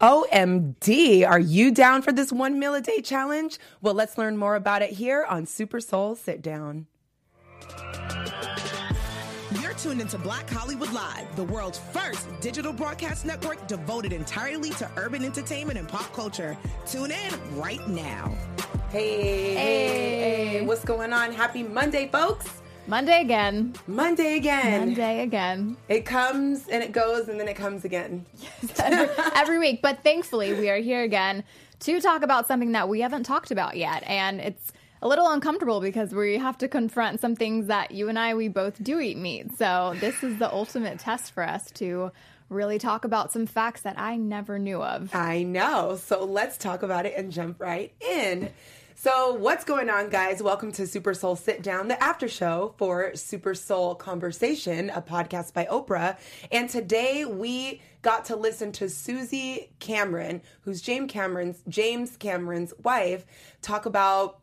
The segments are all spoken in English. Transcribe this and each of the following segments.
OMD, are you down for this one meal a day challenge? Well, let's learn more about it here on Super Soul Sit Down. You're tuned into Black Hollywood Live, the world's first digital broadcast network devoted entirely to urban entertainment and pop culture. Tune in right now. Hey, hey, hey, what's going on? Happy Monday, folks. Monday again. Monday again. Monday again. It comes and it goes and then it comes again. Yes, every, every week. But thankfully, we are here again to talk about something that we haven't talked about yet. And it's a little uncomfortable because we have to confront some things that you and I, we both do eat meat. So this is the ultimate test for us to really talk about some facts that I never knew of. I know. So let's talk about it and jump right in. So, what's going on, guys? Welcome to Super Soul Sit Down, the after show for Super Soul Conversation, a podcast by Oprah. And today we got to listen to Suzy Cameron, who's James Cameron's James Cameron's wife, talk about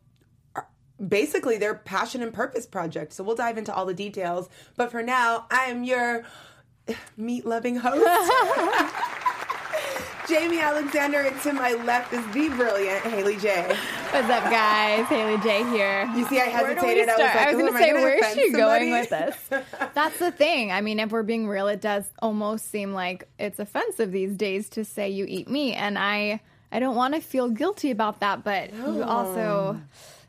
uh, basically their passion and purpose project. So we'll dive into all the details. But for now, I am your meat loving host. Jamie Alexander, and to my left is the brilliant Haley J. What's up, guys? Haley J here. You see, I hesitated. I was, like, I was going to say, where is she going with this? That's the thing. I mean, if we're being real, it does almost seem like it's offensive these days to say you eat meat, and I, I don't want to feel guilty about that, but no. you also oh.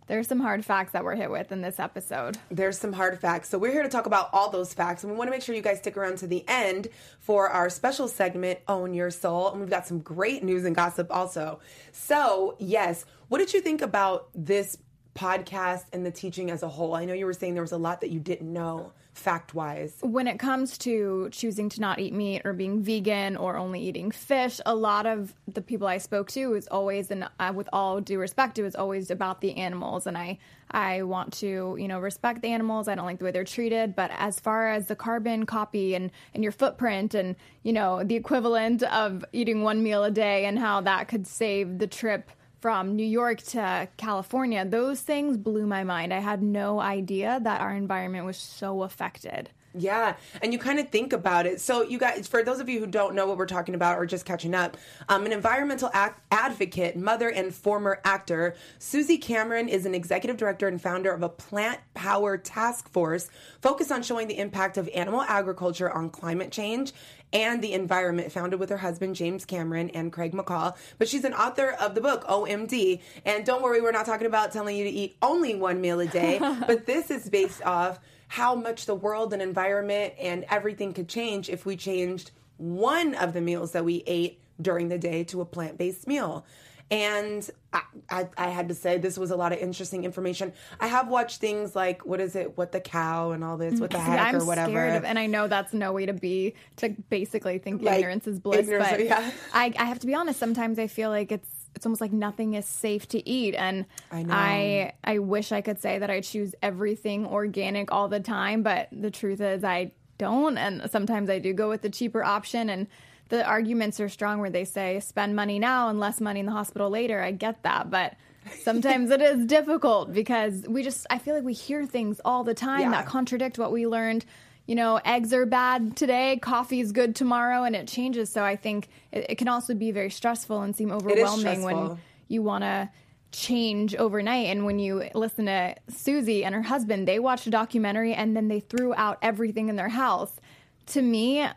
There's some hard facts that we're hit with in this episode. There's some hard facts. So we're here to talk about all those facts. And we want to make sure you guys stick around to the end for our special segment, Own Your Soul. And we've got some great news and gossip also. So, yes, what did you think about this podcast and the teaching as a whole? I know you were saying there was a lot that you didn't know fact wise? When it comes to choosing to not eat meat or being vegan or only eating fish, a lot of the people I spoke to is always, and with all due respect, it was always about the animals. And I, I want to, you know, respect the animals. I don't like the way they're treated. But as far as the carbon copy and, and your footprint and, you know, the equivalent of eating one meal a day and how that could save the trip from New York to California, those things blew my mind. I had no idea that our environment was so affected. Yeah, and you kind of think about it. So, you guys, for those of you who don't know what we're talking about or just catching up, um, an environmental advocate, mother, and former actor, Suzy Cameron is an executive director and founder of a plant power task force focused on showing the impact of animal agriculture on climate change and the environment, founded with her husband, James Cameron, and Craig McCaw. But she's an author of the book, OMD. And don't worry, we're not talking about telling you to eat only one meal a day, but this is based off how much the world and environment and everything could change if we changed one of the meals that we ate during the day to a plant based meal. And I, I, I, had to say this was a lot of interesting information. I have watched things like what is it, what the cow and all this, what the mm, heck I'm or whatever. Of, and I know that's no way to be to basically think like, ignorance is bliss. Ignorance, but yeah. I, I have to be honest. Sometimes I feel like it's it's almost like nothing is safe to eat and I, I I wish I could say that I choose everything organic all the time, but the truth is I don't and sometimes I do go with the cheaper option and the arguments are strong where they say spend money now and less money in the hospital later. I get that, but sometimes it is difficult because we just I feel like we hear things all the time yeah. that contradict what we learned. You know, eggs are bad today, coffee is good tomorrow, and it changes. So I think it, it can also be very stressful and seem overwhelming when you want to change overnight. And when you listen to Suzy and her husband, they watched a documentary and then they threw out everything in their house. To me,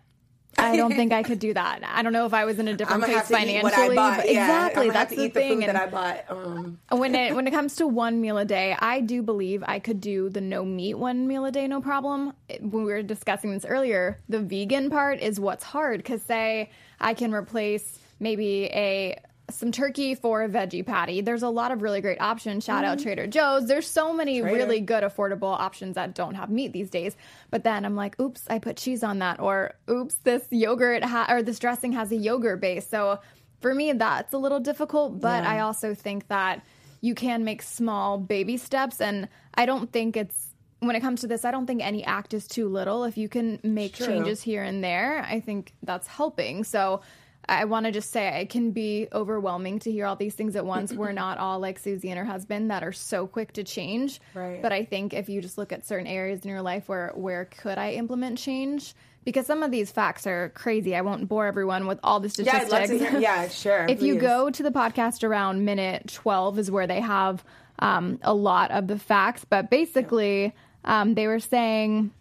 I don't think I could do that. I don't know if I was in a different place financially. Yeah, exactly, that's the thing. The that I bought. Um. When it when it comes to one meal a day, I do believe I could do the no meat one meal a day, no problem. When we were discussing this earlier, the vegan part is what's hard because say I can replace maybe a some turkey for a veggie patty. There's a lot of really great options. Shout mm-hmm. out Trader Joe's. There's so many Trader. really good affordable options that don't have meat these days. But then I'm like, oops, I put cheese on that, or oops, this yogurt ha- or this dressing has a yogurt base. So for me, that's a little difficult. But yeah. I also think that you can make small baby steps, and I don't think it's when it comes to this, I don't think any act is too little. If you can make changes here and there, I think that's helping. So I want to just say it can be overwhelming to hear all these things at once. We're not all like Suzy and her husband that are so quick to change. Right. But I think if you just look at certain areas in your life where where could I implement change, because some of these facts are crazy. I won't bore everyone with all the statistics. Yeah, hear. Yeah, sure. if please. you go to the podcast around minute 12 is where they have um, a lot of the facts, but basically um, they were saying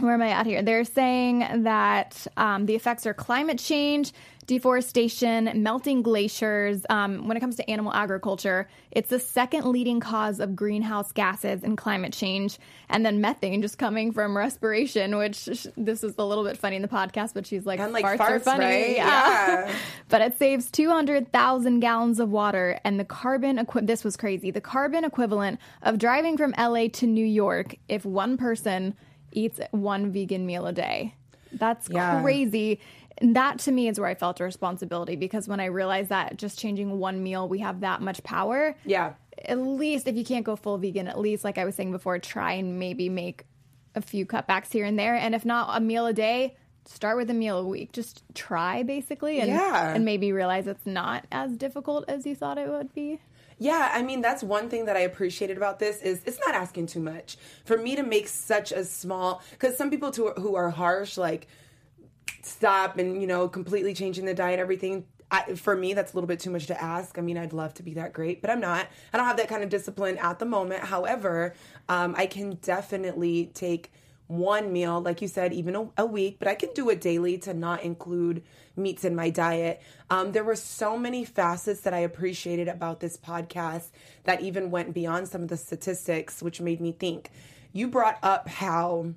where am I at here? They're saying that um, the effects are climate change, deforestation, melting glaciers. Um, when it comes to animal agriculture, it's the second leading cause of greenhouse gases and climate change. And then methane just coming from respiration, which this is a little bit funny in the podcast, but she's like, and like farts, farts are funny. Right? Yeah. yeah. but it saves 200,000 gallons of water. And the carbon, equi- this was crazy, the carbon equivalent of driving from LA to New York if one person eats one vegan meal a day. That's yeah. crazy that to me is where I felt a responsibility because when I realized that just changing one meal, we have that much power. Yeah. At least if you can't go full vegan, at least like I was saying before, try and maybe make a few cutbacks here and there. And if not a meal a day, start with a meal a week. Just try basically and yeah. and maybe realize it's not as difficult as you thought it would be. Yeah, I mean that's one thing that I appreciated about this is it's not asking too much for me to make such a small because some people too, who are harsh like stop and you know completely changing the diet everything. I, for me that's a little bit too much to ask. I mean i'd love to be that great but i'm not. I don't have that kind of discipline at the moment. However um, i can definitely take one meal like you said even a, a, week but i can do it daily to not include meats in my diet. Um, there were so many facets that i appreciated about this podcast that even went beyond some of the statistics which made me think. You brought up how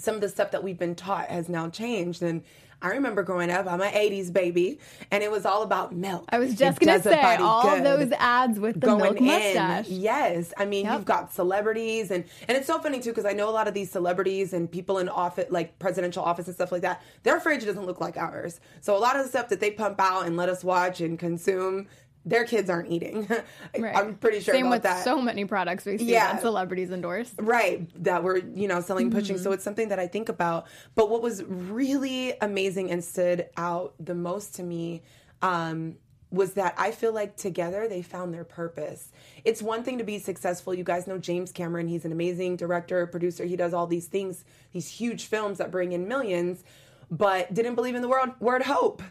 some of the stuff that we've been taught has now changed. And I remember growing up, I'm an 80s baby, and it was all about milk. I was just going to say, all those ads with the milk mustache. In. Yes. I mean, yep. you've got celebrities, and, and it's so funny, too, because I know a lot of these celebrities and people in office, like presidential office and stuff like that, their fridge doesn't look like ours. So a lot of the stuff that they pump out and let us watch and consume their kids aren't eating. right. I'm pretty sure Same with that. so many products we see yeah. that celebrities endorse. Right. That we're, you know, selling, mm-hmm. pushing. So it's something that I think about. But what was really amazing and stood out the most to me um, was that I feel like together they found their purpose. It's one thing to be successful. You guys know James Cameron. He's an amazing director, producer. He does all these things, these huge films that bring in millions, but didn't believe in the word, word hope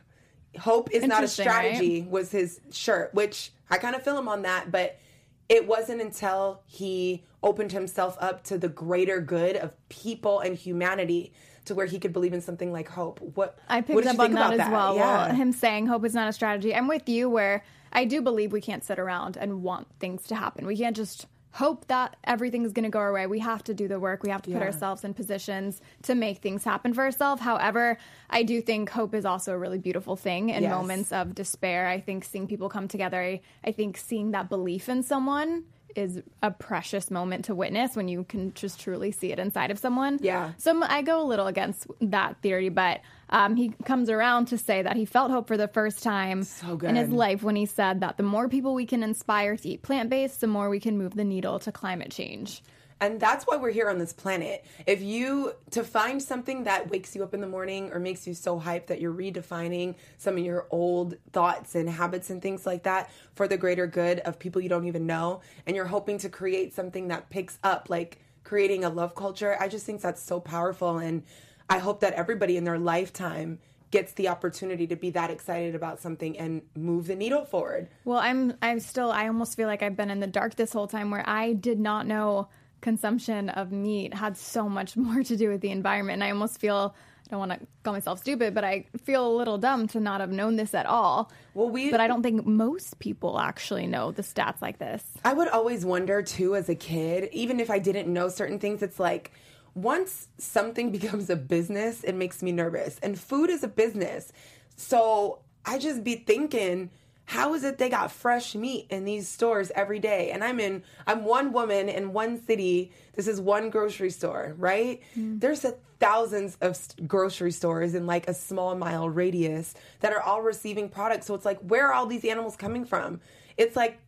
hope is not a strategy right? was his shirt, which I kind of feel him on that, but it wasn't until he opened himself up to the greater good of people and humanity to where he could believe in something like hope. What I picked up on that as that? well. Yeah. well. Him saying hope is not a strategy. I'm with you where I do believe we can't sit around and want things to happen. We can't just hope that everything's going to go our way. We have to do the work. We have to put yeah. ourselves in positions to make things happen for ourselves. However, I do think hope is also a really beautiful thing in yes. moments of despair. I think seeing people come together, I, I think seeing that belief in someone is a precious moment to witness when you can just truly see it inside of someone. Yeah. So I go a little against that theory, but um, he comes around to say that he felt hope for the first time so in his life when he said that the more people we can inspire to eat plant based, the more we can move the needle to climate change. And that's why we're here on this planet. If you, to find something that wakes you up in the morning or makes you so hyped that you're redefining some of your old thoughts and habits and things like that for the greater good of people you don't even know, and you're hoping to create something that picks up, like creating a love culture, I just think that's so powerful. And I hope that everybody in their lifetime gets the opportunity to be that excited about something and move the needle forward. Well, I'm I'm still I almost feel like I've been in the dark this whole time where I did not know consumption of meat had so much more to do with the environment. And I almost feel I don't want to call myself stupid, but I feel a little dumb to not have known this at all. Well, we, but I don't think most people actually know the stats like this. I would always wonder too, as a kid, even if I didn't know certain things, it's like once something becomes a business, it makes me nervous, and food is a business. So I just be thinking how is it they got fresh meat in these stores every day? And i'm in i'm one woman in one city. This is one grocery store right? Mm. there's a thousands of grocery stores in like a small mile radius that are all receiving products. So it's like where are all these animals coming from? It's like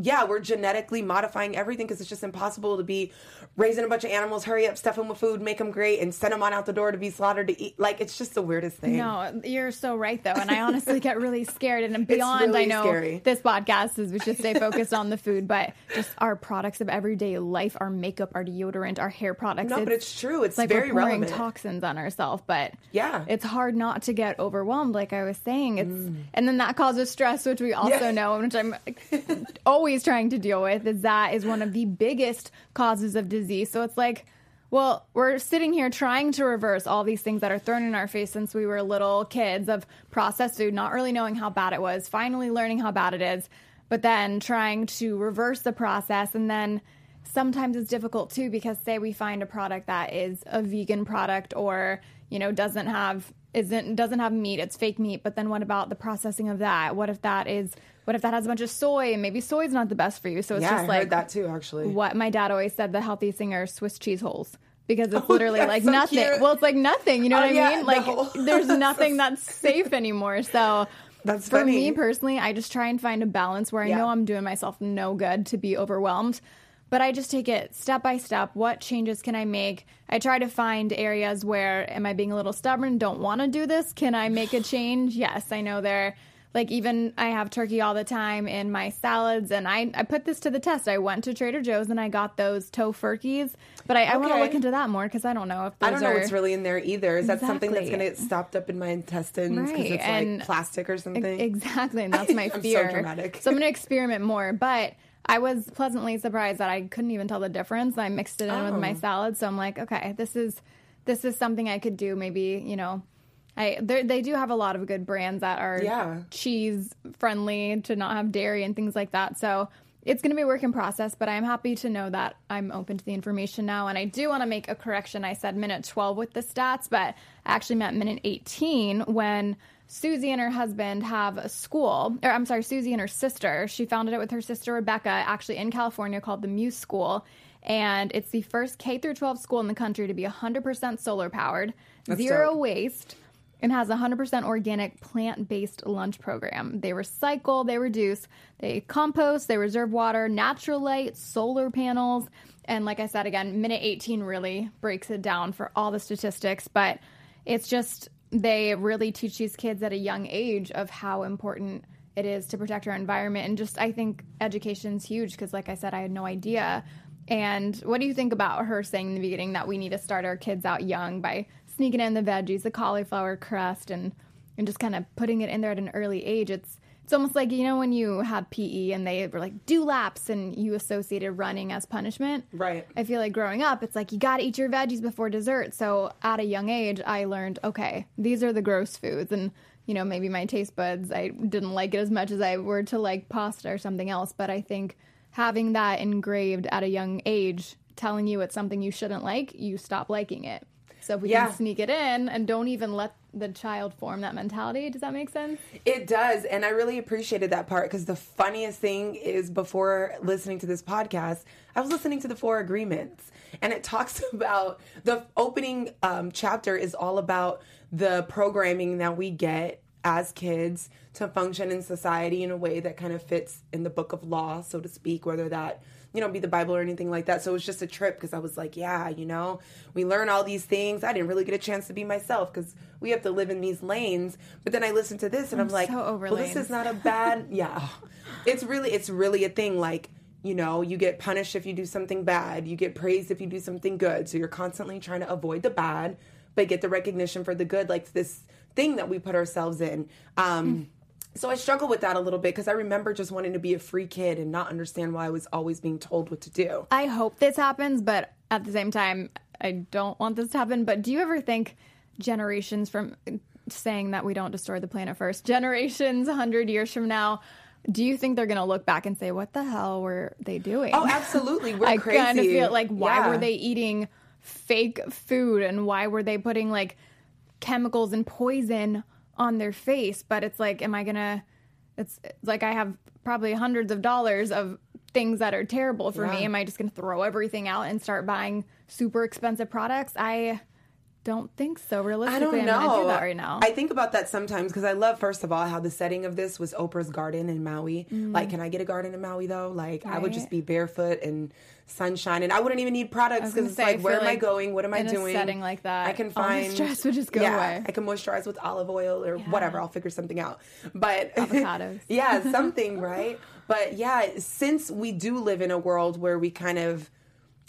yeah, we're genetically modifying everything because it's just impossible to be raising a bunch of animals, hurry up, stuff them with food, make them great, and send them on out the door to be slaughtered to eat. Like, it's just the weirdest thing. No, you're so right, though. And I honestly get really scared. And beyond, really I know scary. this podcast is we should stay focused on the food, but just our products of everyday life, our makeup, our deodorant, our hair products. No, it's, but it's true. It's like very we're pouring relevant. toxins on ourselves. But yeah, it's hard not to get overwhelmed, like I was saying. It's mm. And then that causes stress, which we also yeah. know, which I'm always trying to deal with, is that is one of the biggest causes of disease. So it's like, well, we're sitting here trying to reverse all these things that are thrown in our face since we were little kids of processed food, not really knowing how bad it was, finally learning how bad it is, but then trying to reverse the process. And then sometimes it's difficult too because, say, we find a product that is a vegan product or, you know, doesn't have isn't doesn't have meat it's fake meat but then what about the processing of that what if that is what if that has a bunch of soy and maybe soy is not the best for you so it's yeah, just I like heard that too actually what my dad always said the healthy thing are swiss cheese holes because it's oh, literally like so nothing cute. well it's like nothing you know oh, what i yeah, mean like no. there's nothing that's safe anymore so that's for funny. me personally i just try and find a balance where i yeah. know i'm doing myself no good to be overwhelmed but I just take it step by step. What changes can I make? I try to find areas where am I being a little stubborn, don't want to do this? Can I make a change? Yes, I know there like even I have turkey all the time in my salads and I, I put this to the test. I went to Trader Joe's and I got those tofurkeys, but I. I want to look into that more because I don't know if I don't know are... what's really in there either. Is that something that's going to get stopped up in my intestines because right. it's and like plastic or something? Exactly, and that's my fear. so dramatic. I'm going to experiment more, but I was pleasantly surprised that I couldn't even tell the difference. I mixed it in with my oh. salad, so I'm like, okay, this is this is something I could do. Maybe you know, I they do have a lot of good brands that are yeah. cheese friendly to not have dairy and things like that. So it's going to be a work in process, but I'm happy to know that I'm open to the information now. And I do want to make a correction. I said minute 12 with the stats, but I actually meant minute 18 when Suzy and her husband have a school, or I'm sorry, Suzy and her sister. She founded it with her sister Rebecca, actually in California, called the Muse School, and it's the first K through 12 school in the country to be 100% solar powered, That's zero dope. waste, and has a 100% organic plant-based lunch program. They recycle, they reduce, they compost, they reserve water, natural light, solar panels, and like I said again, minute 18 really breaks it down for all the statistics, but it's just they really teach these kids at a young age of how important it is to protect our environment and just i think education's huge because like i said i had no idea and what do you think about her saying in the beginning that we need to start our kids out young by sneaking in the veggies the cauliflower crust and and just kind of putting it in there at an early age it's it's almost like you know when you had PE and they were like do laps and you associated running as punishment. Right. I feel like growing up, it's like you got to eat your veggies before dessert. So at a young age, I learned okay, these are the gross foods, and you know maybe my taste buds I didn't like it as much as I were to like pasta or something else. But I think having that engraved at a young age, telling you it's something you shouldn't like, you stop liking it. So if we yeah. can sneak it in and don't even let the child form that mentality. Does that make sense? It does. And I really appreciated that part because the funniest thing is before listening to this podcast, I was listening to the Four Agreements and it talks about the opening um, chapter is all about the programming that we get as kids to function in society in a way that kind of fits in the book of law, so to speak, whether that you know, be the Bible or anything like that. So it was just a trip because I was like, yeah, you know, we learn all these things. I didn't really get a chance to be myself because we have to live in these lanes. But then I listened to this and I'm, I'm like, so well, this is not a bad, yeah. It's really, it's really a thing. Like, you know, you get punished if you do something bad. You get praised if you do something good. So you're constantly trying to avoid the bad, but get the recognition for the good. Like this thing that we put ourselves in. Um, mm so I struggle with that a little bit because I remember just wanting to be a free kid and not understand why I was always being told what to do. I hope this happens, but at the same time, I don't want this to happen. But do you ever think generations from saying that we don't destroy the planet first, generations, 100 years from now, do you think they're going to look back and say, what the hell were they doing? Oh, absolutely. We're I crazy. kind of feel like, why yeah. were they eating fake food and why were they putting like chemicals and poison on their face, but it's like, am I gonna? It's, it's like I have probably hundreds of dollars of things that are terrible for yeah. me. Am I just gonna throw everything out and start buying super expensive products? I don't think so. Realistically, I don't know. I'm do that right now. I think about that sometimes because I love, first of all, how the setting of this was Oprah's garden in Maui. Mm. Like, can I get a garden in Maui though? Like, right. I would just be barefoot and sunshine, and I wouldn't even need products because it's like, where am like I going? What am I doing? setting like that, I can find stress would just go yeah, away. I can moisturize with olive oil or yeah. whatever. I'll figure something out. But avocados, yeah, something right. But yeah, since we do live in a world where we kind of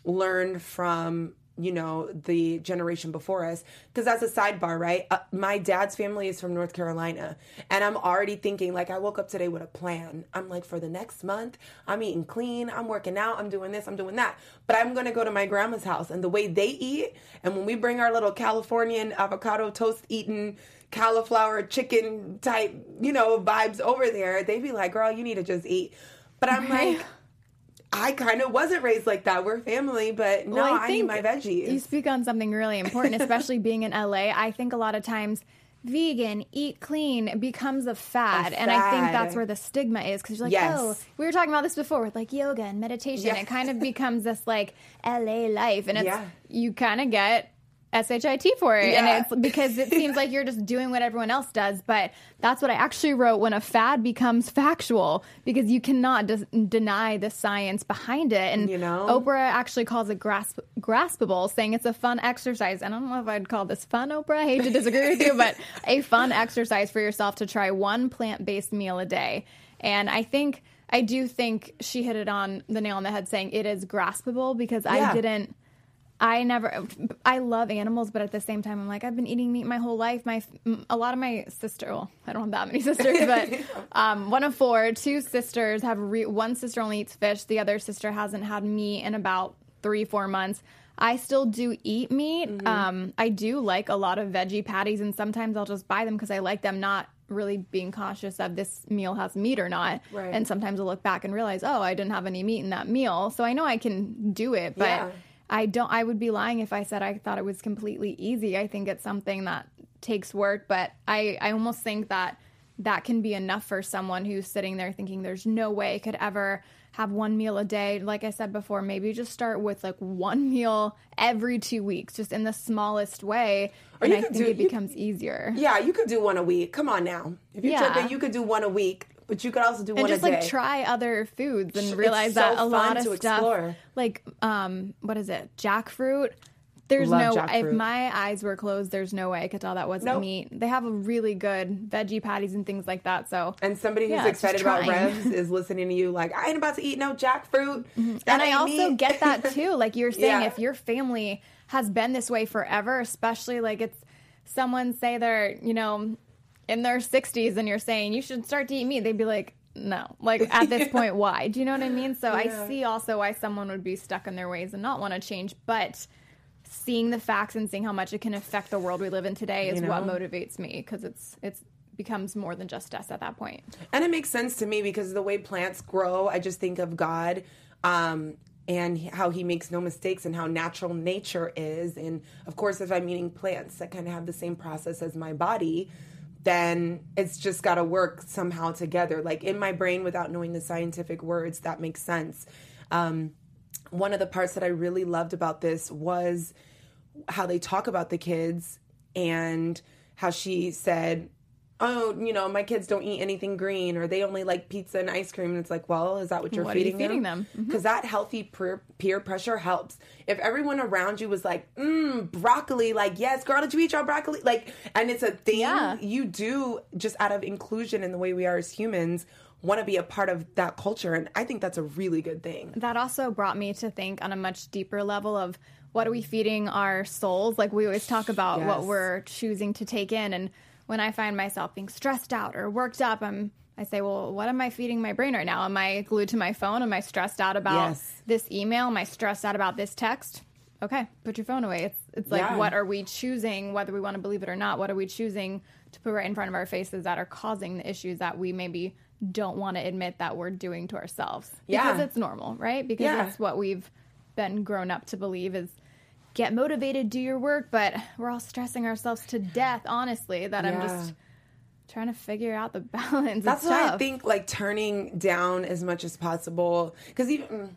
learn from you know the generation before us. Because as a sidebar right uh, my dad's family is from north carolina and i'm already thinking like i woke up today with a plan. I'm like for the next month i'm eating clean i'm working out i'm doing this i'm doing that. But i'm going to go to my grandma's house and the way they eat and when we bring our little californian avocado toast eating cauliflower chicken type you know vibes over there they'd be like girl you need to just eat. But i'm like I kind of wasn't raised like that. We're family, but no, well, I, I need my veggies. You speak on something really important, especially being in LA. I think a lot of times vegan, eat clean becomes a fad. a fad. And I think that's where the stigma is because you're like, yes. oh, we were talking about this before with like yoga and meditation. Yes. It kind of becomes this like LA life. And it's, yeah. you kind of get SHIT for it. Yeah. And it's because it seems like you're just doing what everyone else does. But that's what I actually wrote when a fad becomes factual because you cannot deny the science behind it. And you know? Oprah actually calls it grasp- graspable, saying it's a fun exercise. And I don't know if I'd call this fun, Oprah. I hate to disagree with you, but a fun exercise for yourself to try one plant based meal a day. And I think, I do think she hit it on the nail on the head saying it is graspable because yeah. I didn't I never. I love animals, but at the same time, I'm like I've been eating meat my whole life. My a lot of my sister. Well, I don't have that many sisters, but um, one of four. Two sisters have. Re, one sister only eats fish. The other sister hasn't had meat in about three, four months. I still do eat meat. Mm-hmm. Um, I do like a lot of veggie patties, and sometimes I'll just buy them because I like them. Not really being cautious of this meal has meat or not. Right. And sometimes I'll look back and realize, oh, I didn't have any meat in that meal. So I know I can do it, but. Yeah I don't I would be lying if I said I thought it was completely easy. I think it's something that takes work, but I I almost think that that can be enough for someone who's sitting there thinking there's no way I could ever have one meal a day. Like I said before, maybe just start with like one meal every two weeks, just in the smallest way. Or and I think do, it becomes easier. Yeah, you could do one a week. Come on now. If you're yeah. tripping, you could do one a week but you could also do and one just like try other foods and realize so that a lot of stuff, explore. like um, what is it, jackfruit? There's Love no jackfruit. if my eyes were closed, there's no way I could tell that wasn't nope. meat. They have a really good veggie patties and things like that. So and somebody who's yeah, excited about revs is listening to you like I ain't about to eat no jackfruit. Mm-hmm. And I also get that too. Like you're saying, yeah. if your family has been this way forever, especially like it's someone say they're you know in their 60s and you're saying you should start to eat meat, they'd be like, no. Like at this point, why? Do you know what I mean? So yeah. I see also why someone would be stuck in their ways and not want to change, but seeing the facts and seeing how much it can affect the world we live in today is you know? what motivates me because it's it's becomes more than just us at that point. And it makes sense to me because the way plants grow, I just think of God um, and how he makes no mistakes and how natural nature is. And of course, if I'm eating plants that kind of have the same process as my body, then it's just got to work somehow together. Like in my brain, without knowing the scientific words, that makes sense. Um, one of the parts that I really loved about this was how they talk about the kids and how she said, oh, you know, my kids don't eat anything green or they only like pizza and ice cream. And it's like, well, is that what you're what feeding, you feeding them? Because mm-hmm. that healthy peer, peer pressure helps. If everyone around you was like, mmm, broccoli, like, yes, girl, did you eat your broccoli? Like, and it's a thing yeah. you do just out of inclusion in the way we are as humans want to be a part of that culture. And I think that's a really good thing. That also brought me to think on a much deeper level of what are we feeding our souls? Like we always talk about yes. what we're choosing to take in and when I find myself being stressed out or worked up, I'm I say, well, what am I feeding my brain right now? Am I glued to my phone? Am I stressed out about yes. this email? Am I stressed out about this text? Okay, put your phone away. It's it's like yeah. what are we choosing, whether we want to believe it or not? What are we choosing to put right in front of our faces that are causing the issues that we maybe don't want to admit that we're doing to ourselves? Because yeah. it's normal, right? Because yeah. that's what we've been grown up to believe is get motivated, do your work, but we're all stressing ourselves to death, honestly, that yeah. I'm just trying to figure out the balance. That's why I think like turning down as much as possible because even mm,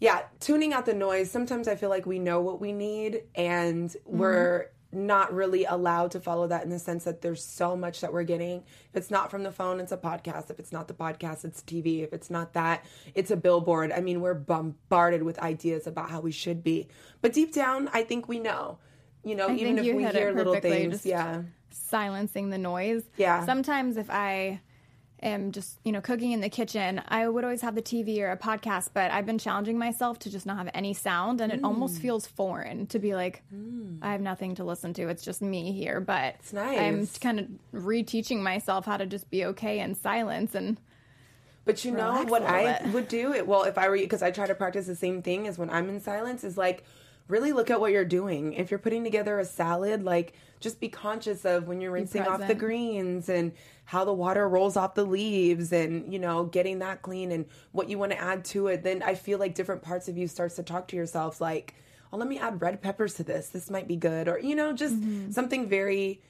yeah, tuning out the noise. Sometimes I feel like we know what we need and mm-hmm. we're not really allowed to follow that in the sense that there's so much that we're getting. If it's not from the phone, it's a podcast. If it's not the podcast, it's TV. If it's not that, it's a billboard. I mean, we're bombarded with ideas about how we should be. But deep down, I think we know. You know, I even if we hear little things, yeah. Silencing the noise. Yeah. Sometimes if I am just you know cooking in the kitchen i would always have the tv or a podcast but i've been challenging myself to just not have any sound and mm. it almost mm. feels foreign to be like mm. i have nothing to listen to it's just me here but it's nice. i'm kind of reteaching myself how to just be okay in silence and but you know what i bit. would do it well if i were you because i try to practice the same thing as when i'm in silence is like really look at what you're doing. If you're putting together a salad, like just be conscious of when you're rinsing off the greens and how the water rolls off the leaves and, you know, getting that clean and what you want to add to it. Then I feel like different parts of you starts to talk to yourself like, oh, let me add red peppers to this. This might be good. Or, you know, just mm-hmm. something very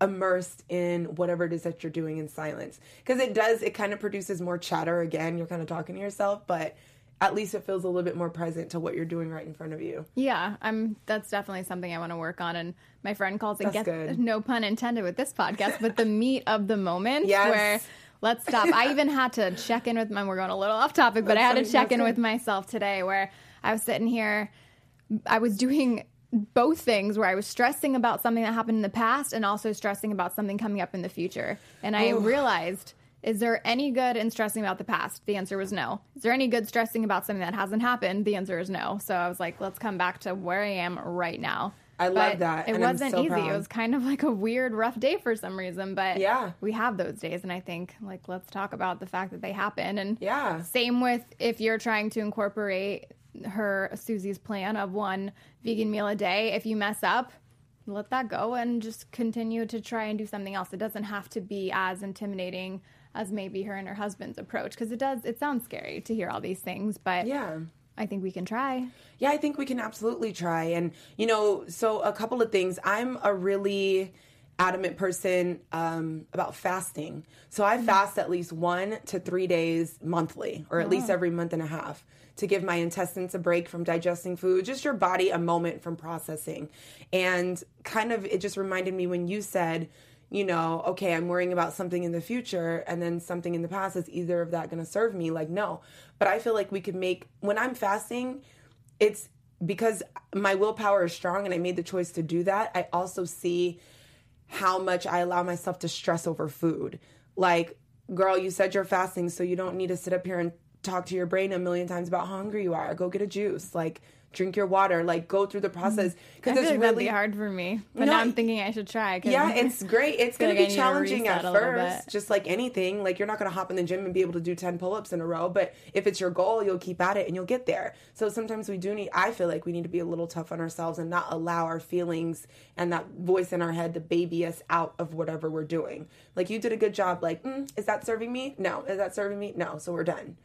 immersed in whatever it is that you're doing in silence. Because it does, it kind of produces more chatter again. You're kind of talking to yourself, but at least it feels a little bit more present to what you're doing right in front of you. Yeah, I'm. That's definitely something I want to work on. And my friend calls it get no pun intended with this podcast, but the meat of the moment yes. where let's stop. I even had to check in with my. We're going a little off topic, but that's I had to check in with myself today where I was sitting here. I was doing both things where I was stressing about something that happened in the past and also stressing about something coming up in the future. And I Ooh. realized is there any good in stressing about the past? The answer was no. Is there any good stressing about something that hasn't happened? The answer is no. So I was like, let's come back to where I am right now. I but love that. It wasn't so easy. Proud. It was kind of like a weird, rough day for some reason. But yeah, we have those days, and I think like let's talk about the fact that they happen. And yeah, same with if you're trying to incorporate her Suzy's plan of one vegan meal a day. If you mess up, let that go and just continue to try and do something else. It doesn't have to be as intimidating as maybe her and her husband's approach because it does it sounds scary to hear all these things but yeah I think we can try. Yeah, I think we can absolutely try. And, you know, so a couple of things. I'm a really adamant person um, about fasting. So I mm-hmm. fast at least one to three days monthly, or at oh. least every month and a half, to give my intestines a break from digesting food, just your body a moment from processing. And kind of, it just reminded me when you said, you know, okay, I'm worrying about something in the future and then something in the past. Is either of that going to serve me? Like, no. But I feel like we could make, when I'm fasting, it's because my willpower is strong and I made the choice to do that. I also see how much I allow myself to stress over food. Like, girl, you said you're fasting, so you don't need to sit up here and talk to your brain a million times about how hungry you are. Go get a juice. Like, drink your water, like go through the process because it's really be hard for me. But no, now I'm thinking I should try. Yeah, it's great. It's going to be challenging at first, just like anything. Like you're not going to hop in the gym and be able to do ten pull-ups in a row, but if it's your goal, you'll keep at it and you'll get there. So sometimes we do need. I feel like we need to be a little tough on ourselves and not allow our feelings and that voice in our head to baby us out of whatever we're doing. Like you did a good job. Like, mm, is that serving me? No. Is that serving me? No. So we're done.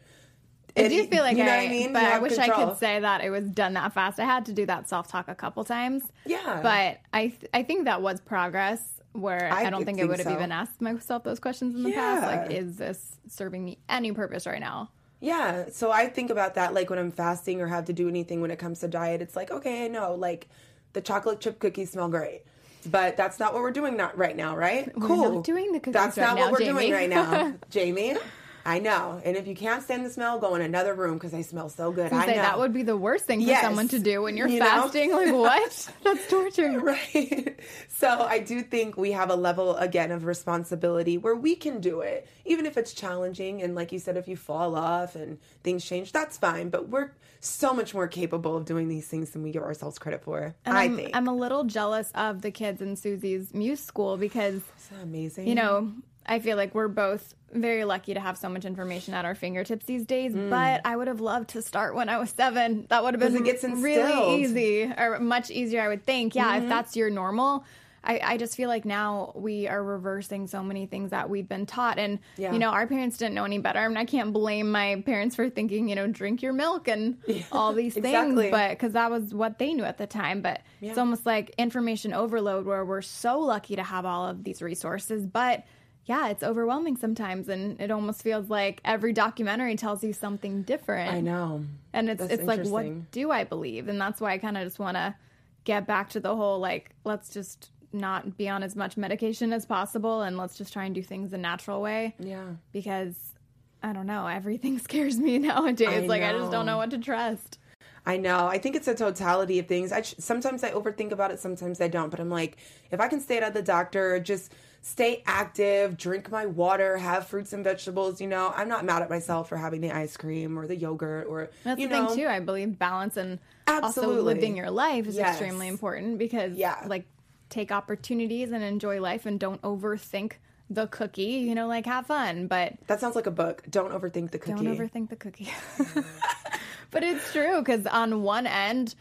I do feel like you know I, I mean? but I wish control. I could say that it was done that fast. I had to do that self talk a couple times. Yeah, but I th- I think that was progress. Where I, I don't think, think I would have so. even asked myself those questions in the yeah. past. Like, is this serving me any purpose right now? Yeah. So I think about that like when I'm fasting or have to do anything when it comes to diet. It's like, okay, I know, like the chocolate chip cookies smell great. But that's not what we're doing not right now, right? We're cool. doing the cookies. That's right not now, what we're Jamie. doing right now, Jamie. I know. And if you can't stand the smell, go in another room because they smell so good. I, say, know. That would be the worst thing for yes. someone to do when you're you fasting. Know? Like, what? That's torture. right. So I do think we have a level, again, of responsibility where we can do it, even if it's challenging. And like you said, if you fall off and things change, that's fine. But we're so much more capable of doing these things than we give ourselves credit for. And I I'm, think. I'm a little jealous of the kids in Suzy's Muse School because. amazing? You know, I feel like we're both very lucky to have so much information at our fingertips these days. Mm. But I would have loved to start when I was seven. That would have been really easy or much easier, I would think. Yeah, mm-hmm. if that's your normal. I, I just feel like now we are reversing so many things that we've been taught. And, yeah. you know, our parents didn't know any better. I mean, I can't blame my parents for thinking, you know, drink your milk and yeah, all these things, exactly. but because that was what they knew at the time. But yeah. it's almost like information overload where we're so lucky to have all of these resources. But yeah, it's overwhelming sometimes, and it almost feels like every documentary tells you something different. I know, and it's that's it's like, what do I believe? And that's why I kind of just want to get back to the whole like let's just not be on as much medication as possible and let's just try and do things the natural way. Yeah. Because I don't know, everything scares me nowadays. I like know. I just don't know what to trust. I know. I think it's a totality of things. I sometimes I overthink about it, sometimes I don't. But I'm like, if I can stay out of the doctor, just stay active, drink my water, have fruits and vegetables. You know, I'm not mad at myself for having the ice cream or the yogurt or that's you the know. thing too. I believe balance and Absolutely. also living your life is yes. extremely important because yeah. like take opportunities and enjoy life and don't overthink the cookie, you know, like have fun. But that sounds like a book. Don't overthink the cookie. Don't overthink the cookie. but it's true because on one end,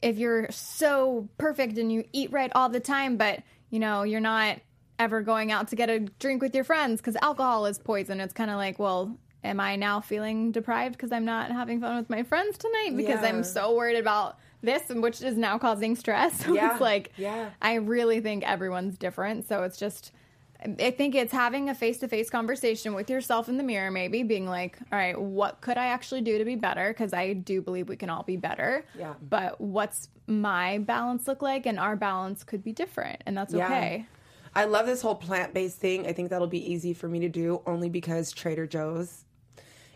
if you're so perfect and you eat right all the time, but you know, you're not ever going out to get a drink with your friends because alcohol is poison. It's kind of like, well, am I now feeling deprived because I'm not having fun with my friends tonight because yeah. I'm so worried about this, which is now causing stress. So yeah. it's like, yeah. I really think everyone's different. So it's just, I think it's having a face to face conversation with yourself in the mirror, maybe being like, all right, what could I actually do to be better? Because I do believe we can all be better. Yeah. But what's my balance look like? And our balance could be different, and that's yeah. okay. I love this whole plant based thing. I think that'll be easy for me to do only because Trader Joe's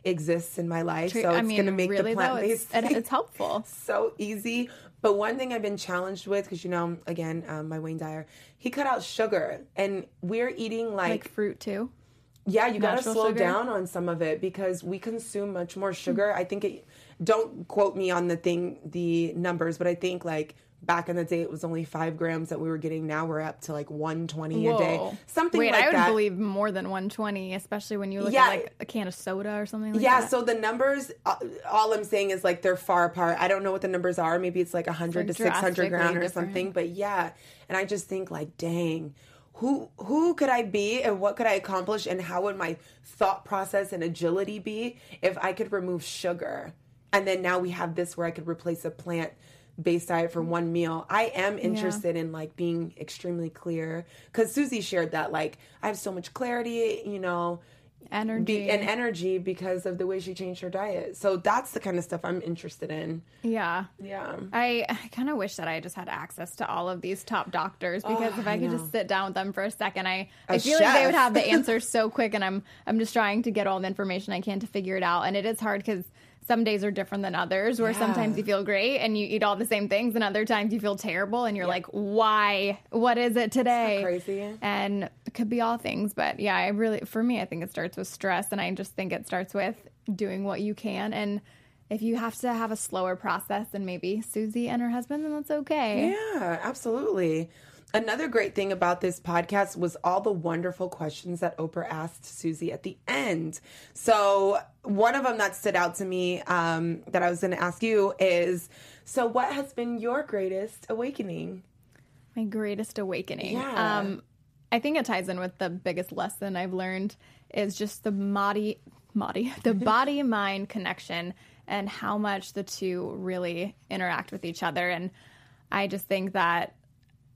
exists in my life. Tra- so it's going to make really the plant based it's, it's, helpful. so easy. But one thing I've been challenged with, because you know, again, um, my Wayne Dyer, he cut out sugar, and we're eating like, like fruit too. Yeah, you got to slow sugar? down on some of it because we consume much more sugar. I think it. Don't quote me on the thing, the numbers, but I think like back in the day it was only five grams that we were getting. Now we're up to like 120 Whoa. a day. Something Wait, like I would that. believe more than 120, especially when you look yeah. at like a can of soda or something like yeah, that. so the numbers, uh, all I'm saying is like they're far apart. I don't know what the numbers are. Maybe it's like 100 like to 600 grams or something. But yeah. And I just think like, dang who who could I be and what could I accomplish and how would my thought process and agility be if I could remove sugar? And then now we have this where I could replace a plant based diet for mm. one meal. I am interested yeah. in like being extremely clear because Suzy shared that like I have so much clarity, you know, energy be, and energy because of the way she changed her diet. So that's the kind of stuff I'm interested in. Yeah, yeah. I, I kind of wish that I just had access to all of these top doctors oh, because oh, if I, I could just sit down with them for a second, I a I feel chef. like they would have the answers so quick, and I'm I'm just trying to get all the information I can to figure it out, and it is hard because some days are different than others where yeah. sometimes you feel great and you eat all the same things and other times you feel terrible and you're yeah. like why what is it today crazy and it could be all things but yeah i really for me i think it starts with stress and i just think it starts with doing what you can and if you have to have a slower process than maybe Suzy and her husband, then that's okay. Yeah, absolutely. Another great thing about this podcast was all the wonderful questions that Oprah asked Suzy at the end. So, one of them that stood out to me um, that I was going to ask you is So, what has been your greatest awakening? My greatest awakening. Yeah. Um, I think it ties in with the biggest lesson I've learned is just the body, body, the body mind connection and how much the two really interact with each other. And I just think that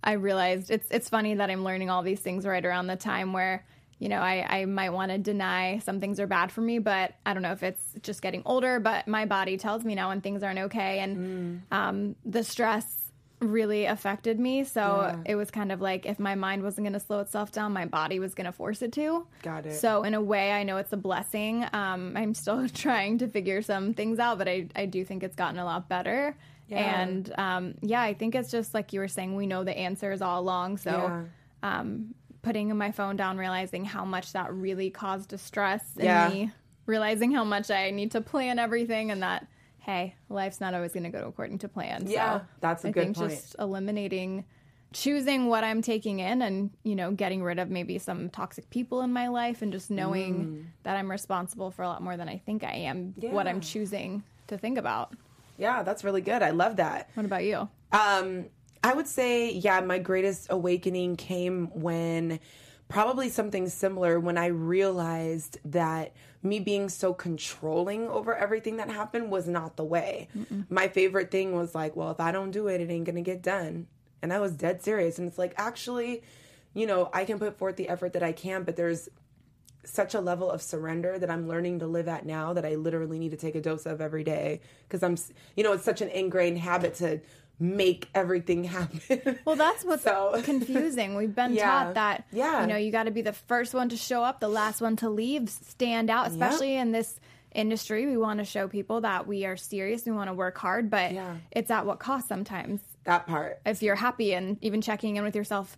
I realized it's it's funny that I'm learning all these things right around the time where you know I, I might want to deny some things are bad for me, but I don't know if it's just getting older. But my body tells me now when things aren't okay, and mm. um, the stress really affected me. So yeah. it was kind of like if my mind wasn't going to slow itself down, my body was going to force it to. Got it. So in a way, I know it's a blessing. Um, I'm still trying to figure some things out, but I I do think it's gotten a lot better. Yeah. And um, yeah, I think it's just like you were saying, we know the answers all along. So yeah. um, putting my phone down, realizing how much that really caused distress in yeah. me, realizing how much I need to plan everything and that, hey, life's not always going to go according to plan. Yeah, so that's a I good think point. Just eliminating choosing what I'm taking in and, you know, getting rid of maybe some toxic people in my life and just knowing mm. that I'm responsible for a lot more than I think I am, yeah. what I'm choosing to think about. Yeah, that's really good. I love that. What about you? Um, I would say, yeah, my greatest awakening came when probably something similar when I realized that me being so controlling over everything that happened was not the way. Mm-mm. My favorite thing was like, well, if I don't do it, it ain't gonna get done. And I was dead serious. And it's like, actually, you know, I can put forth the effort that I can, but there's such a level of surrender that I'm learning to live at now that I literally need to take a dose of every day because I'm, you know, it's such an ingrained habit to make everything happen. Well, that's what's so, confusing. We've been yeah, taught that yeah. you know, you got to be the first one to show up, the last one to leave, stand out, especially in this industry. We want to show people that we are serious, we want to work hard, but yeah. it's at what cost sometimes. That part. If you're happy and even checking in with yourself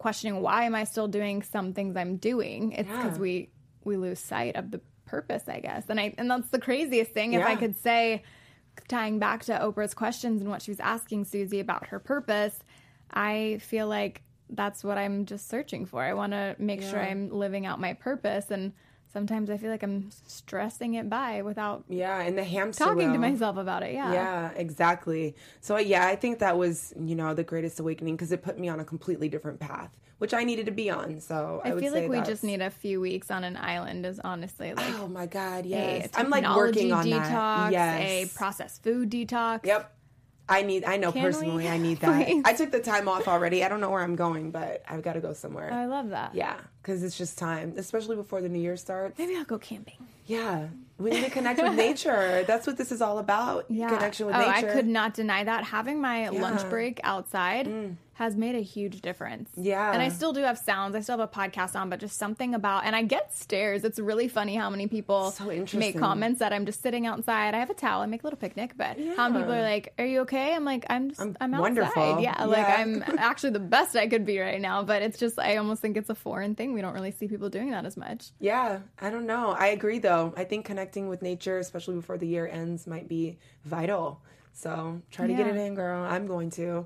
questioning why am I still doing some things I'm doing, it's because we we lose sight of the purpose, I guess. And I and that's the craziest thing. If I could say tying back to Oprah's questions and what she was asking Suzy about her purpose, I feel like that's what I'm just searching for. I want to make yeah. sure I'm living out my purpose and sometimes I feel like I'm stressing it by without yeah, and the hamster talking wheel. to myself about it. Yeah, yeah, exactly. So yeah, I think that was you know the greatest awakening because it put me on a completely different path, which I needed to be on. So I, I feel like we just need a few weeks on an island. Is honestly like oh my god, yes, I'm like working on detox, that. Yes, a processed food detox. Yep. I need. I know Can personally. We? I need that. I took the time off already. I don't know where I'm going, but I've got to go somewhere. I love that. Yeah, because it's just time, especially before the new year starts. Maybe I'll go camping. Yeah, we need to connect with nature. That's what this is all about. Yeah, connection with oh, nature. I could not deny that. Having my yeah. lunch break outside. Mm has made a huge difference. Yeah. And I still do have sounds. I still have a podcast on, but just something about, and I get stares. It's really funny how many people so make comments that I'm just sitting outside. I have a towel. I make a little picnic, but yeah. how many people are like, "Are you okay?" I'm like, "I'm just, I'm, I'm outside." Wonderful. Yeah, yeah, like I'm actually the best I could be right now. But it's just, I almost think it's a foreign thing. We don't really see people doing that as much. Yeah, I don't know. I agree though. I think connecting with nature, especially before the year ends, might be vital. So try to yeah. get it in, girl. I'm going to.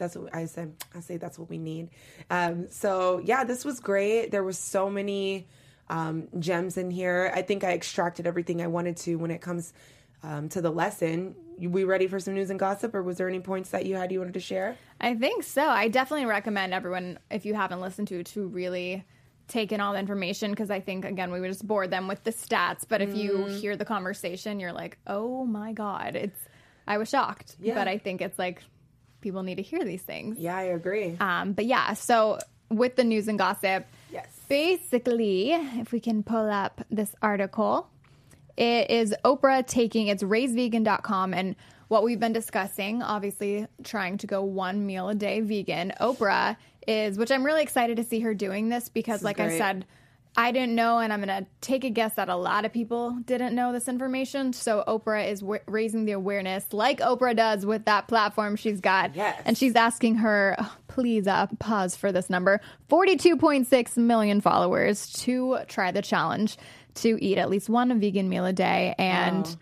That's what I said. I say that's what we need. Um, so yeah, this was great. There was so many um, gems in here. I think I extracted everything I wanted to when it comes um, to the lesson. We ready for some news and gossip, or was there any points that you had you wanted to share? I think so. I definitely recommend everyone, if you haven't listened to, to really take in all the information because I think again we would just bore them with the stats. But if you mm. hear the conversation, you're like, oh my god, it's. I was shocked, yeah. but I think it's like people need to hear these things. Yeah, I agree. Um, but yeah, so with the news and gossip, yes. Basically, if we can pull up this article, it is Oprah taking it's raisevegan.com and what we've been discussing, obviously trying to go one meal a day vegan. Oprah is, which I'm really excited to see her doing this because, this like great. I said, I didn't know, and I'm going to take a guess that a lot of people didn't know this information. So Oprah is w- raising the awareness, like Oprah does with that platform she's got. Yes. And she's asking her, oh, please uh, pause for this number 42.6 million followers to try the challenge to eat at least one vegan meal a day. And.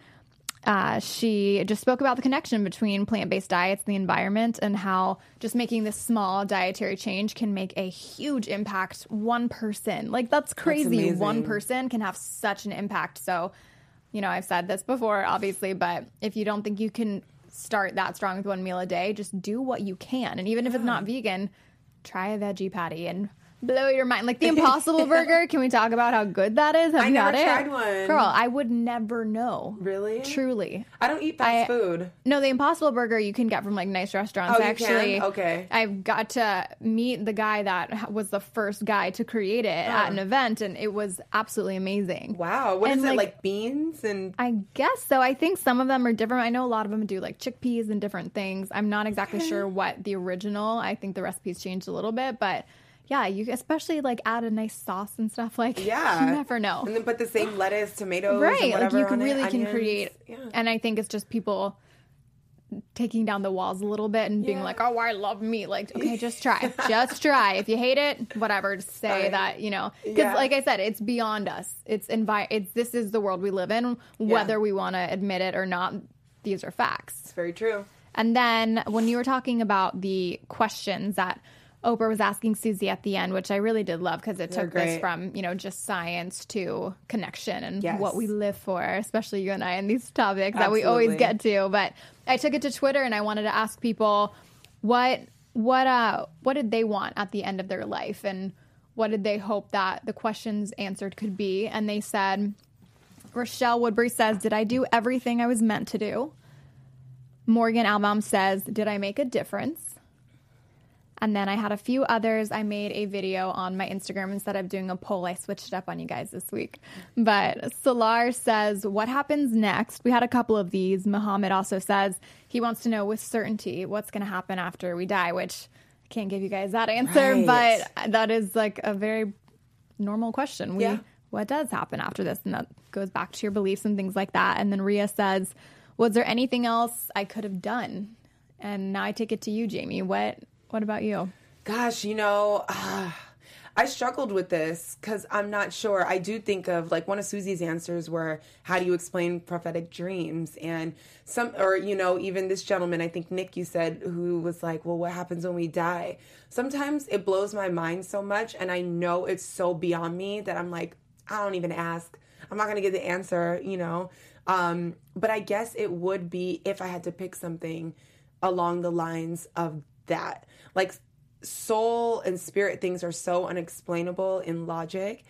Uh, she just spoke about the connection between plant based diets and the environment and how just making this small dietary change can make a huge impact. One person, like that's crazy. That's One person can have such an impact. So, you know, I've said this before, obviously, but if you don't think you can start that strong with one meal a day, just do what you can. And even if it's not vegan, try a veggie patty and blow your mind. Like the Impossible Burger. Can we talk about how good that is? Have I never tried one. Girl, I would never know. Really? Truly. I don't eat fast I, food. No, the Impossible Burger you can get from like nice restaurants. Oh, actually, can? okay. I've got to meet the guy that was the first guy to create it oh. at uh-huh. an event, and it was absolutely amazing. Wow. What and is like, it like? Beans and I guess so. I think some of them are different. I know a lot of them do like chickpeas and different things. I'm not exactly sure what the original. I think the recipes changed a little bit, but yeah, you especially like add a nice sauce and stuff like yeah, you never know. And then put the same lettuce, tomatoes, right? like you can really it, can create. Yeah. And I think it's just people taking down the walls a little bit and being yeah. like, "Oh, I love meat." Like, okay, just try, just try. If you hate it, whatever. Just say that you know, because yeah. like I said, it's beyond us. It's envi- It's this is the world we live in, whether yeah. we want to admit it or not. These are facts. It's very true. And then when you were talking about the questions that Oprah was asking Suzy at the end, which I really did love because it They're took great. this from, you know, just science to connection and yes. what we live for, especially you and I and these topics Absolutely. that we always get to. But I took it to Twitter and I wanted to ask people what what uh what did they want at the end of their life and what did they hope that the questions answered could be? And they said Rochelle Woodbury says, Did I do everything I was meant to do? Morgan Albom says, Did I make a difference? And then I had a few others. I made a video on my Instagram instead of doing a poll. I switched it up on you guys this week. But Solar says, What happens next? We had a couple of these. Muhammad also says he wants to know with certainty what's going to happen after we die, which I can't give you guys that answer, right. but that is like a very normal question. We, yeah. What does happen after this? And that goes back to your beliefs and things like that. And then Ria says, Was there anything else I could have done? And now I take it to you, Jamie. What what about you? Gosh, you know, uh, I struggled with this because I'm not sure. I do think of like one of Suzy's answers were, "How do you explain prophetic dreams?" And some, or you know, even this gentleman, I think Nick, you said, who was like, "Well, what happens when we die?" Sometimes it blows my mind so much, and I know it's so beyond me that I'm like, I don't even ask. I'm not gonna get the answer, you know. Um, but I guess it would be if I had to pick something along the lines of that like soul and spirit things are so unexplainable in logic.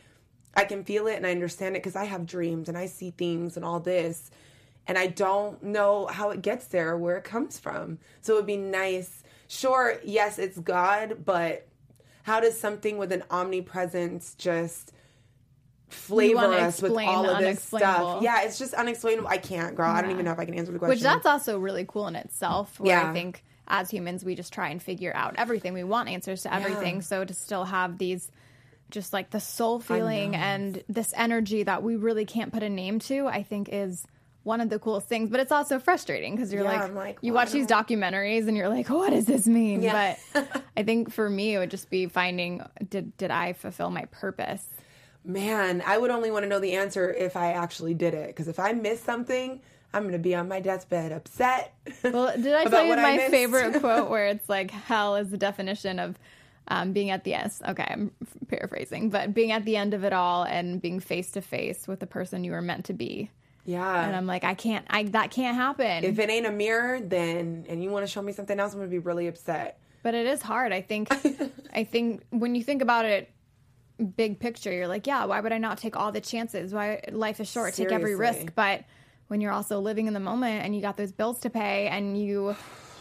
I can feel it and I understand it because I have dreams and I see things and all this. And I don't know how it gets there, or where it comes from. So it would be nice. Sure, yes, it's God, but how does something with an omnipresence just flavor us with all of this stuff? Yeah, it's just unexplainable. I can't, girl. Yeah. I don't even know if I can answer the question. Which that's also really cool in itself. Where yeah. I think as humans, we just try and figure out everything. We want answers to everything. Yeah. So to still have these just like the soul feeling and this energy that we really can't put a name to, I think is one of the coolest things. But it's also frustrating because you're yeah, like, like, you watch these documentaries and you're like, what does this mean? Yeah. But I think for me, it would just be finding did did I fulfill my purpose? Man, I would only want to know the answer if I actually did it. Because if I miss something, I'm going to be on my deathbed upset. Well, did I tell you my favorite quote where it's like, hell is the definition of um, being at the end? Okay, I'm paraphrasing, but being at the end of it all and being face to face with the person you were meant to be. Yeah. And I'm like, I can't, I, that can't happen. If it ain't a mirror, then, and you want to show me something else, I'm going to be really upset. But it is hard. I think, I think when you think about it, big picture, you're like, yeah, why would I not take all the chances? Why life is short, Seriously. take every risk. But when you're also living in the moment and you got those bills to pay and you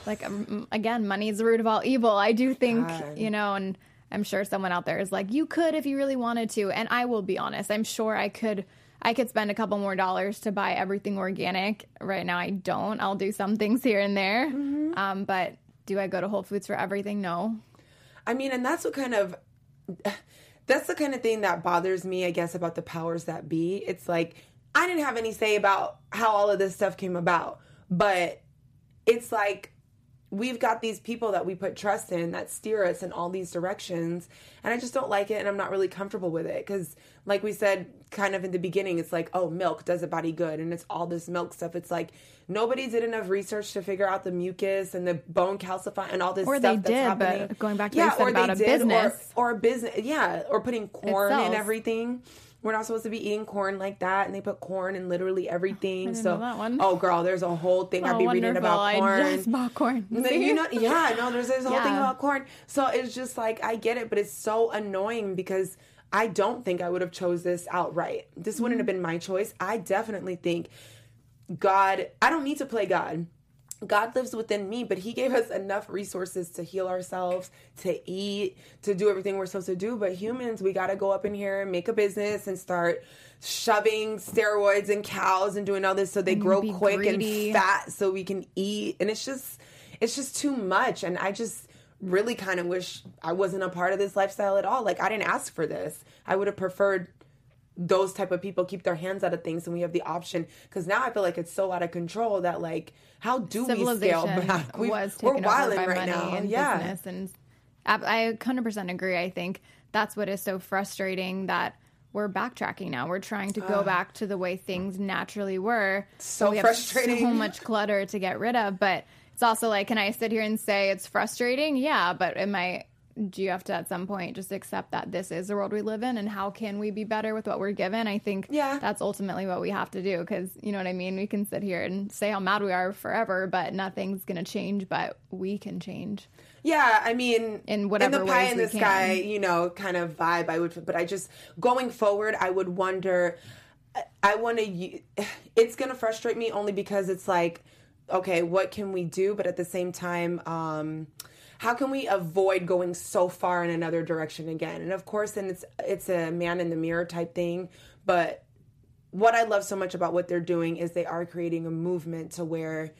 like um, again money is the root of all evil. I do think God. you know and i'm sure someone out there is like you could if you really wanted to and i will be honest i'm sure i could i could spend a couple more dollars to buy everything organic. Right now i don't. I'll do some things here and there. Mm-hmm. um, but do i go to whole foods for everything? No. I mean and that's what kind of that's the kind of thing that bothers me i guess about the powers that be. It's like I didn't have any say about how all of this stuff came about, but it's like we've got these people that we put trust in that steer us in all these directions and i just don't like it and i'm not really comfortable with it because like we said kind of in the beginning it's like oh milk does a body good and it's all this milk stuff. It's like nobody did enough research to figure out the mucus and the bone calcifying and all this or stuff they did happening. but going back to yeah, what you said about a did, business. or, or a business yeah or putting corn in everything we're not supposed to be eating corn like that, and they put corn in literally everything. so, oh girl, there's a whole thing oh, I'd be wonderful. reading about corn. I just bought corn. you know, yeah, no, there's a whole yeah. thing about corn. So it's just like I get it, but it's so annoying because I don't think I would have chose this outright. This mm-hmm. wouldn't have been my choice. I definitely think God. I don't need to play God. God lives within me, but He gave us enough resources to heal ourselves, to eat, to do everything we're supposed to do. But humans, we got to go up in here and make a business and start shoving steroids and cows and doing all this so they grow quick greedy. and fat so we can eat. And it's just, it's just too much. And I just really kind of wish I wasn't a part of this lifestyle at all. Like I didn't ask for this. I would have preferred those type of people keep their hands out of things and we have the option because now i feel like it's so out of control that like how do we scale back? We, we're wilding by right money now. and yeah. business and i 100% agree. I think that's what is so frustrating that we're backtracking now. We're trying to go back to the way things naturally were. So we frustrating. so much clutter to get rid of. But it's also like can i sit here and say it's frustrating? Yeah but am i do you have to at some point just accept that this is the world we live in and how can we be better with what we're given i think yeah. that's ultimately what we have to do because you know what i mean we can sit here and say how mad we are forever but nothing's going to change but we can change yeah, I mean, in whatever in the pie in the sky, you know, kind of vibe. I would, but I just going forward, I would wonder. I want to. It's going to frustrate me only because it's like, okay, what can we do? But at the same time, um, how can we avoid going so far in another direction again? And of course, then it's it's a man in the mirror type thing, but what I love so much about what they're doing is they are creating a movement to where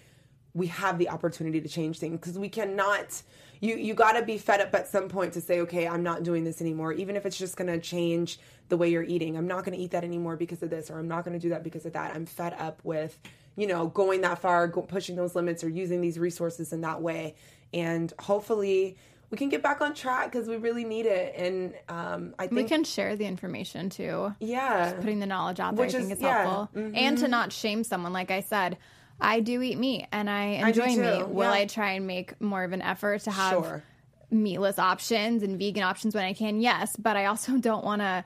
we have the opportunity to change things because we cannot you you got to be fed up at some point to say okay i'm not doing this anymore even if it's just going to change the way you're eating. I'm not going to eat that anymore because of this or i'm not going to do that because of that. I'm fed up with you know going that far go, pushing those limits or using these resources in that way and hopefully we can get back on track because we really need it. And um, I think we can share the information too. Yeah, Just putting the knowledge out there, Which I think is, yeah. helpful, mm-hmm. and to not shame someone. Like I said, I do eat meat and I enjoy I meat. Will. I try and make more of an effort to have sure. meatless options and vegan options when I can? Yes, but I also don't want to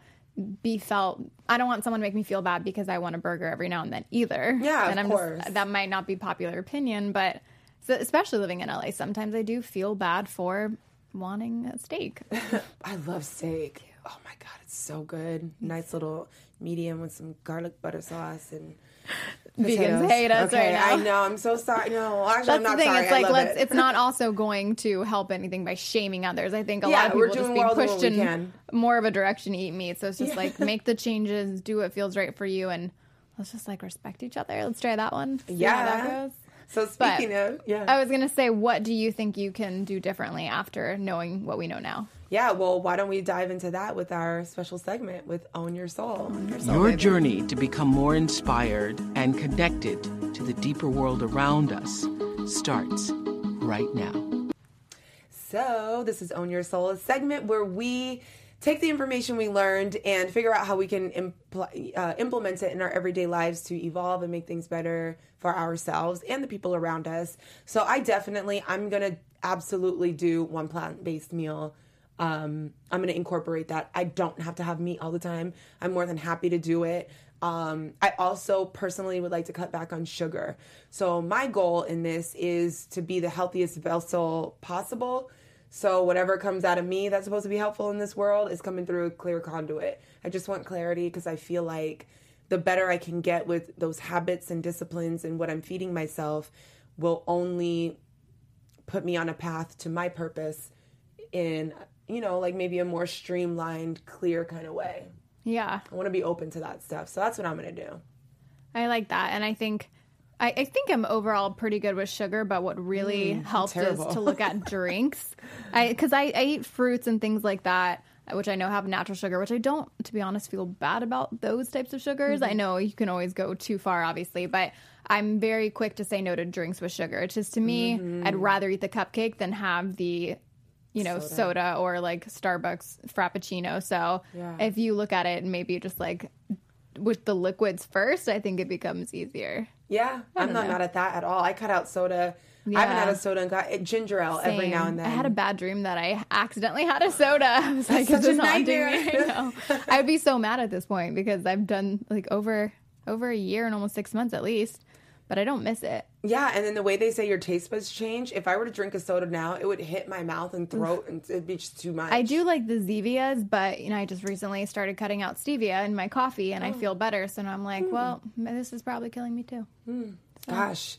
be felt I don't want someone to make me feel bad because I want a burger every now and then either. Yeah, and I'm course. Just, that might not be popular opinion, but so especially living in LA, sometimes I do feel bad for wanting a steak. I love steak. Oh my god, it's so good. Nice little medium with some garlic butter sauce and Vegans hate us okay, right now. I know. I'm so sorry. No, actually, That's I'm not the thing. sorry. It's like let's. It. It's not also going to help anything by shaming others. I think a yeah, lot of people just being pushed in more of a direction to eat meat. So it's just yeah. like make the changes, do what feels right for you, and let's just like respect each other. Let's try that one. Yeah, that goes. So speaking but of, yeah, I was gonna say, what do you think you can do differently after knowing what we know now? Yeah, well, why don't we dive into that with our special segment with Own Your Soul? Own your, soul, your journey to become more inspired and connected to the deeper world around us starts right now. So, this is Own Your Soul, a segment where we take the information we learned and figure out how we can impl- uh, implement it in our everyday lives to evolve and make things better for ourselves and the people around us. So I definitely, I'm to absolutely do one plant based meal. Um, I'm to incorporate that. I don't have to have meat all the time. I'm more than happy to do it. Um, I also personally would like to cut back on sugar. So my goal in this is to be the healthiest vessel possible so whatever comes out of me that's supposed to be helpful in this world is coming through a clear conduit. I just want clarity because I feel like the better I can get with those habits and disciplines and what I'm feeding myself will only put me on a path to my purpose in, you know, like maybe a more streamlined, clear kind of way. Yeah. I want to be open to that stuff. So that's what I'm going to do. I like that. And I think I, I, think I'm overall pretty good with sugar, but what really mm, helped is to look at drinks. I because I, I eat fruits and things like that, which I know have natural sugar, which I don't, to be honest, feel bad about those types of sugars. Mm-hmm. I know you can always go too far, obviously, but I'm very quick to say no to drinks with sugar. It's just to me, mm-hmm. I'd rather eat the cupcake than have the you know, soda, soda or like Starbucks Frappuccino. So yeah. if you look at it and maybe just like with the liquids first, I think it becomes easier. Yeah, I'm not know. mad at that at all. I cut out soda. Yeah. I haven't had a soda and got ginger ale Same. every now and then. I had a bad dream that I accidentally had a soda. I was That's like, such a nightmare. I I'd be so mad at this point because I've done like over over a year and almost six months at least but I don't miss it. Yeah, and then the way they say your taste buds change, if I were to drink a soda now, it would hit my mouth and throat and it'd be just too much. I do like the Zevias, but you know, I just recently started cutting out stevia in my coffee and oh. I feel better. So now I'm like, mm. well, this is probably killing me too. Mm. So. Gosh.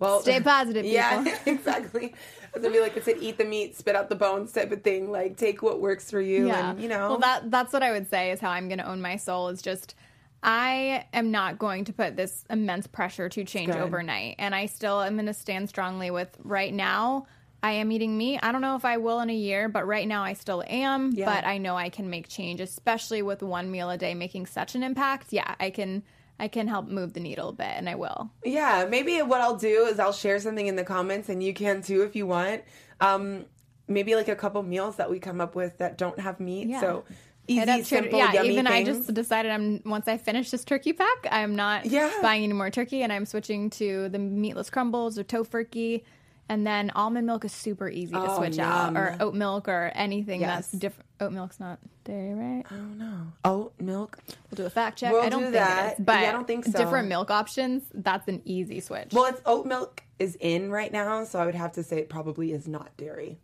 Well, stay positive. People. Yeah, exactly. It'd be like I said, eat the meat, spit out the bones, type of thing. Like take what works for you, yeah. and you know. Well, that that's what I would say is how I'm going to own my soul is just I am not going to put this immense pressure to change Good. overnight. And I still am going to stand strongly with right now. I am eating meat. I don't know if I will in a year, but right now I still am. Yeah. But I know I can make change, especially with one meal a day making such an impact. Yeah, I can. I can help move the needle a bit, and I will. Yeah, maybe what I'll do is I'll share something in the comments, and you can too if you want. Um, maybe like a couple meals that we come up with that don't have meat. Yeah. So easy, simple, yeah. even things. I just decided I'm once I finish this turkey pack, I'm not yeah. buying any more turkey, and I'm switching to the meatless crumbles or Tofurky. And then almond milk is super easy to oh, switch yum. out, or oat milk, or anything yes. that's different. Oat milk's not dairy, right? I don't know. Oat milk. We'll do a fact check. We'll I don't do think that. It is, but yeah, I don't think so. Different milk options. That's an easy switch. Well, it's oat milk is in right now, so I would have to say it probably is not dairy.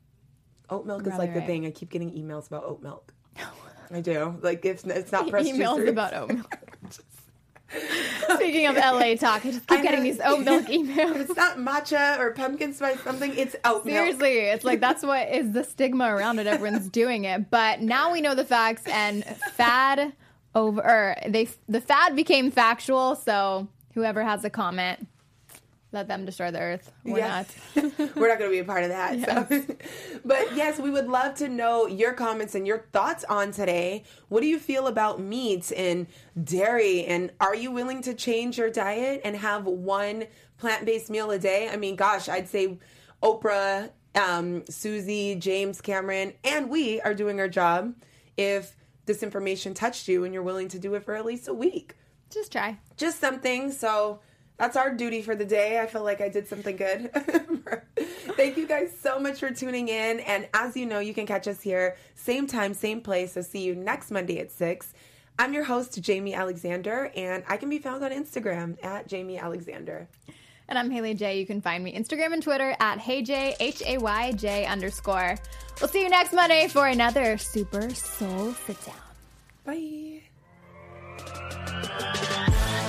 Oat milk is like right. the thing. I keep getting emails about oat milk. I do. Like it's it's not pressed emails about oat milk. Speaking of LA talk, I just keep I getting these oat milk emails. it's not matcha or pumpkin spice something, it's oat milk. Seriously, it's like that's what is the stigma around it. Everyone's doing it. But now we know the facts and fad over or they the fad became factual, so whoever has a comment let them destroy the earth. We're yes. not. We're not going to be a part of that. Yes. So. but yes, we would love to know your comments and your thoughts on today. What do you feel about meat and dairy? And are you willing to change your diet and have one plant based meal a day? I mean, gosh, I'd say Oprah, um, Suzy, James Cameron, and we are doing our job if this information touched you and you're willing to do it for at least a week. Just try. Just something. So that's our duty for the day. I feel like I did something good. Thank you guys so much for tuning in. And as you know, you can catch us here, same time, same place. So see you next Monday at 6. I'm your host, Jamie Alexander, and I can be found on Instagram at Jamie Alexander. And I'm Haley J. You can find me Instagram and Twitter at HeyJ, H A Y J underscore. We'll see you next Monday for another Super Soul Sit Down. Bye.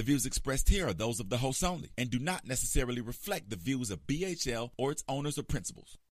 The views expressed here are those of the host only and do not necessarily reflect the views of BHL or its owners or principals.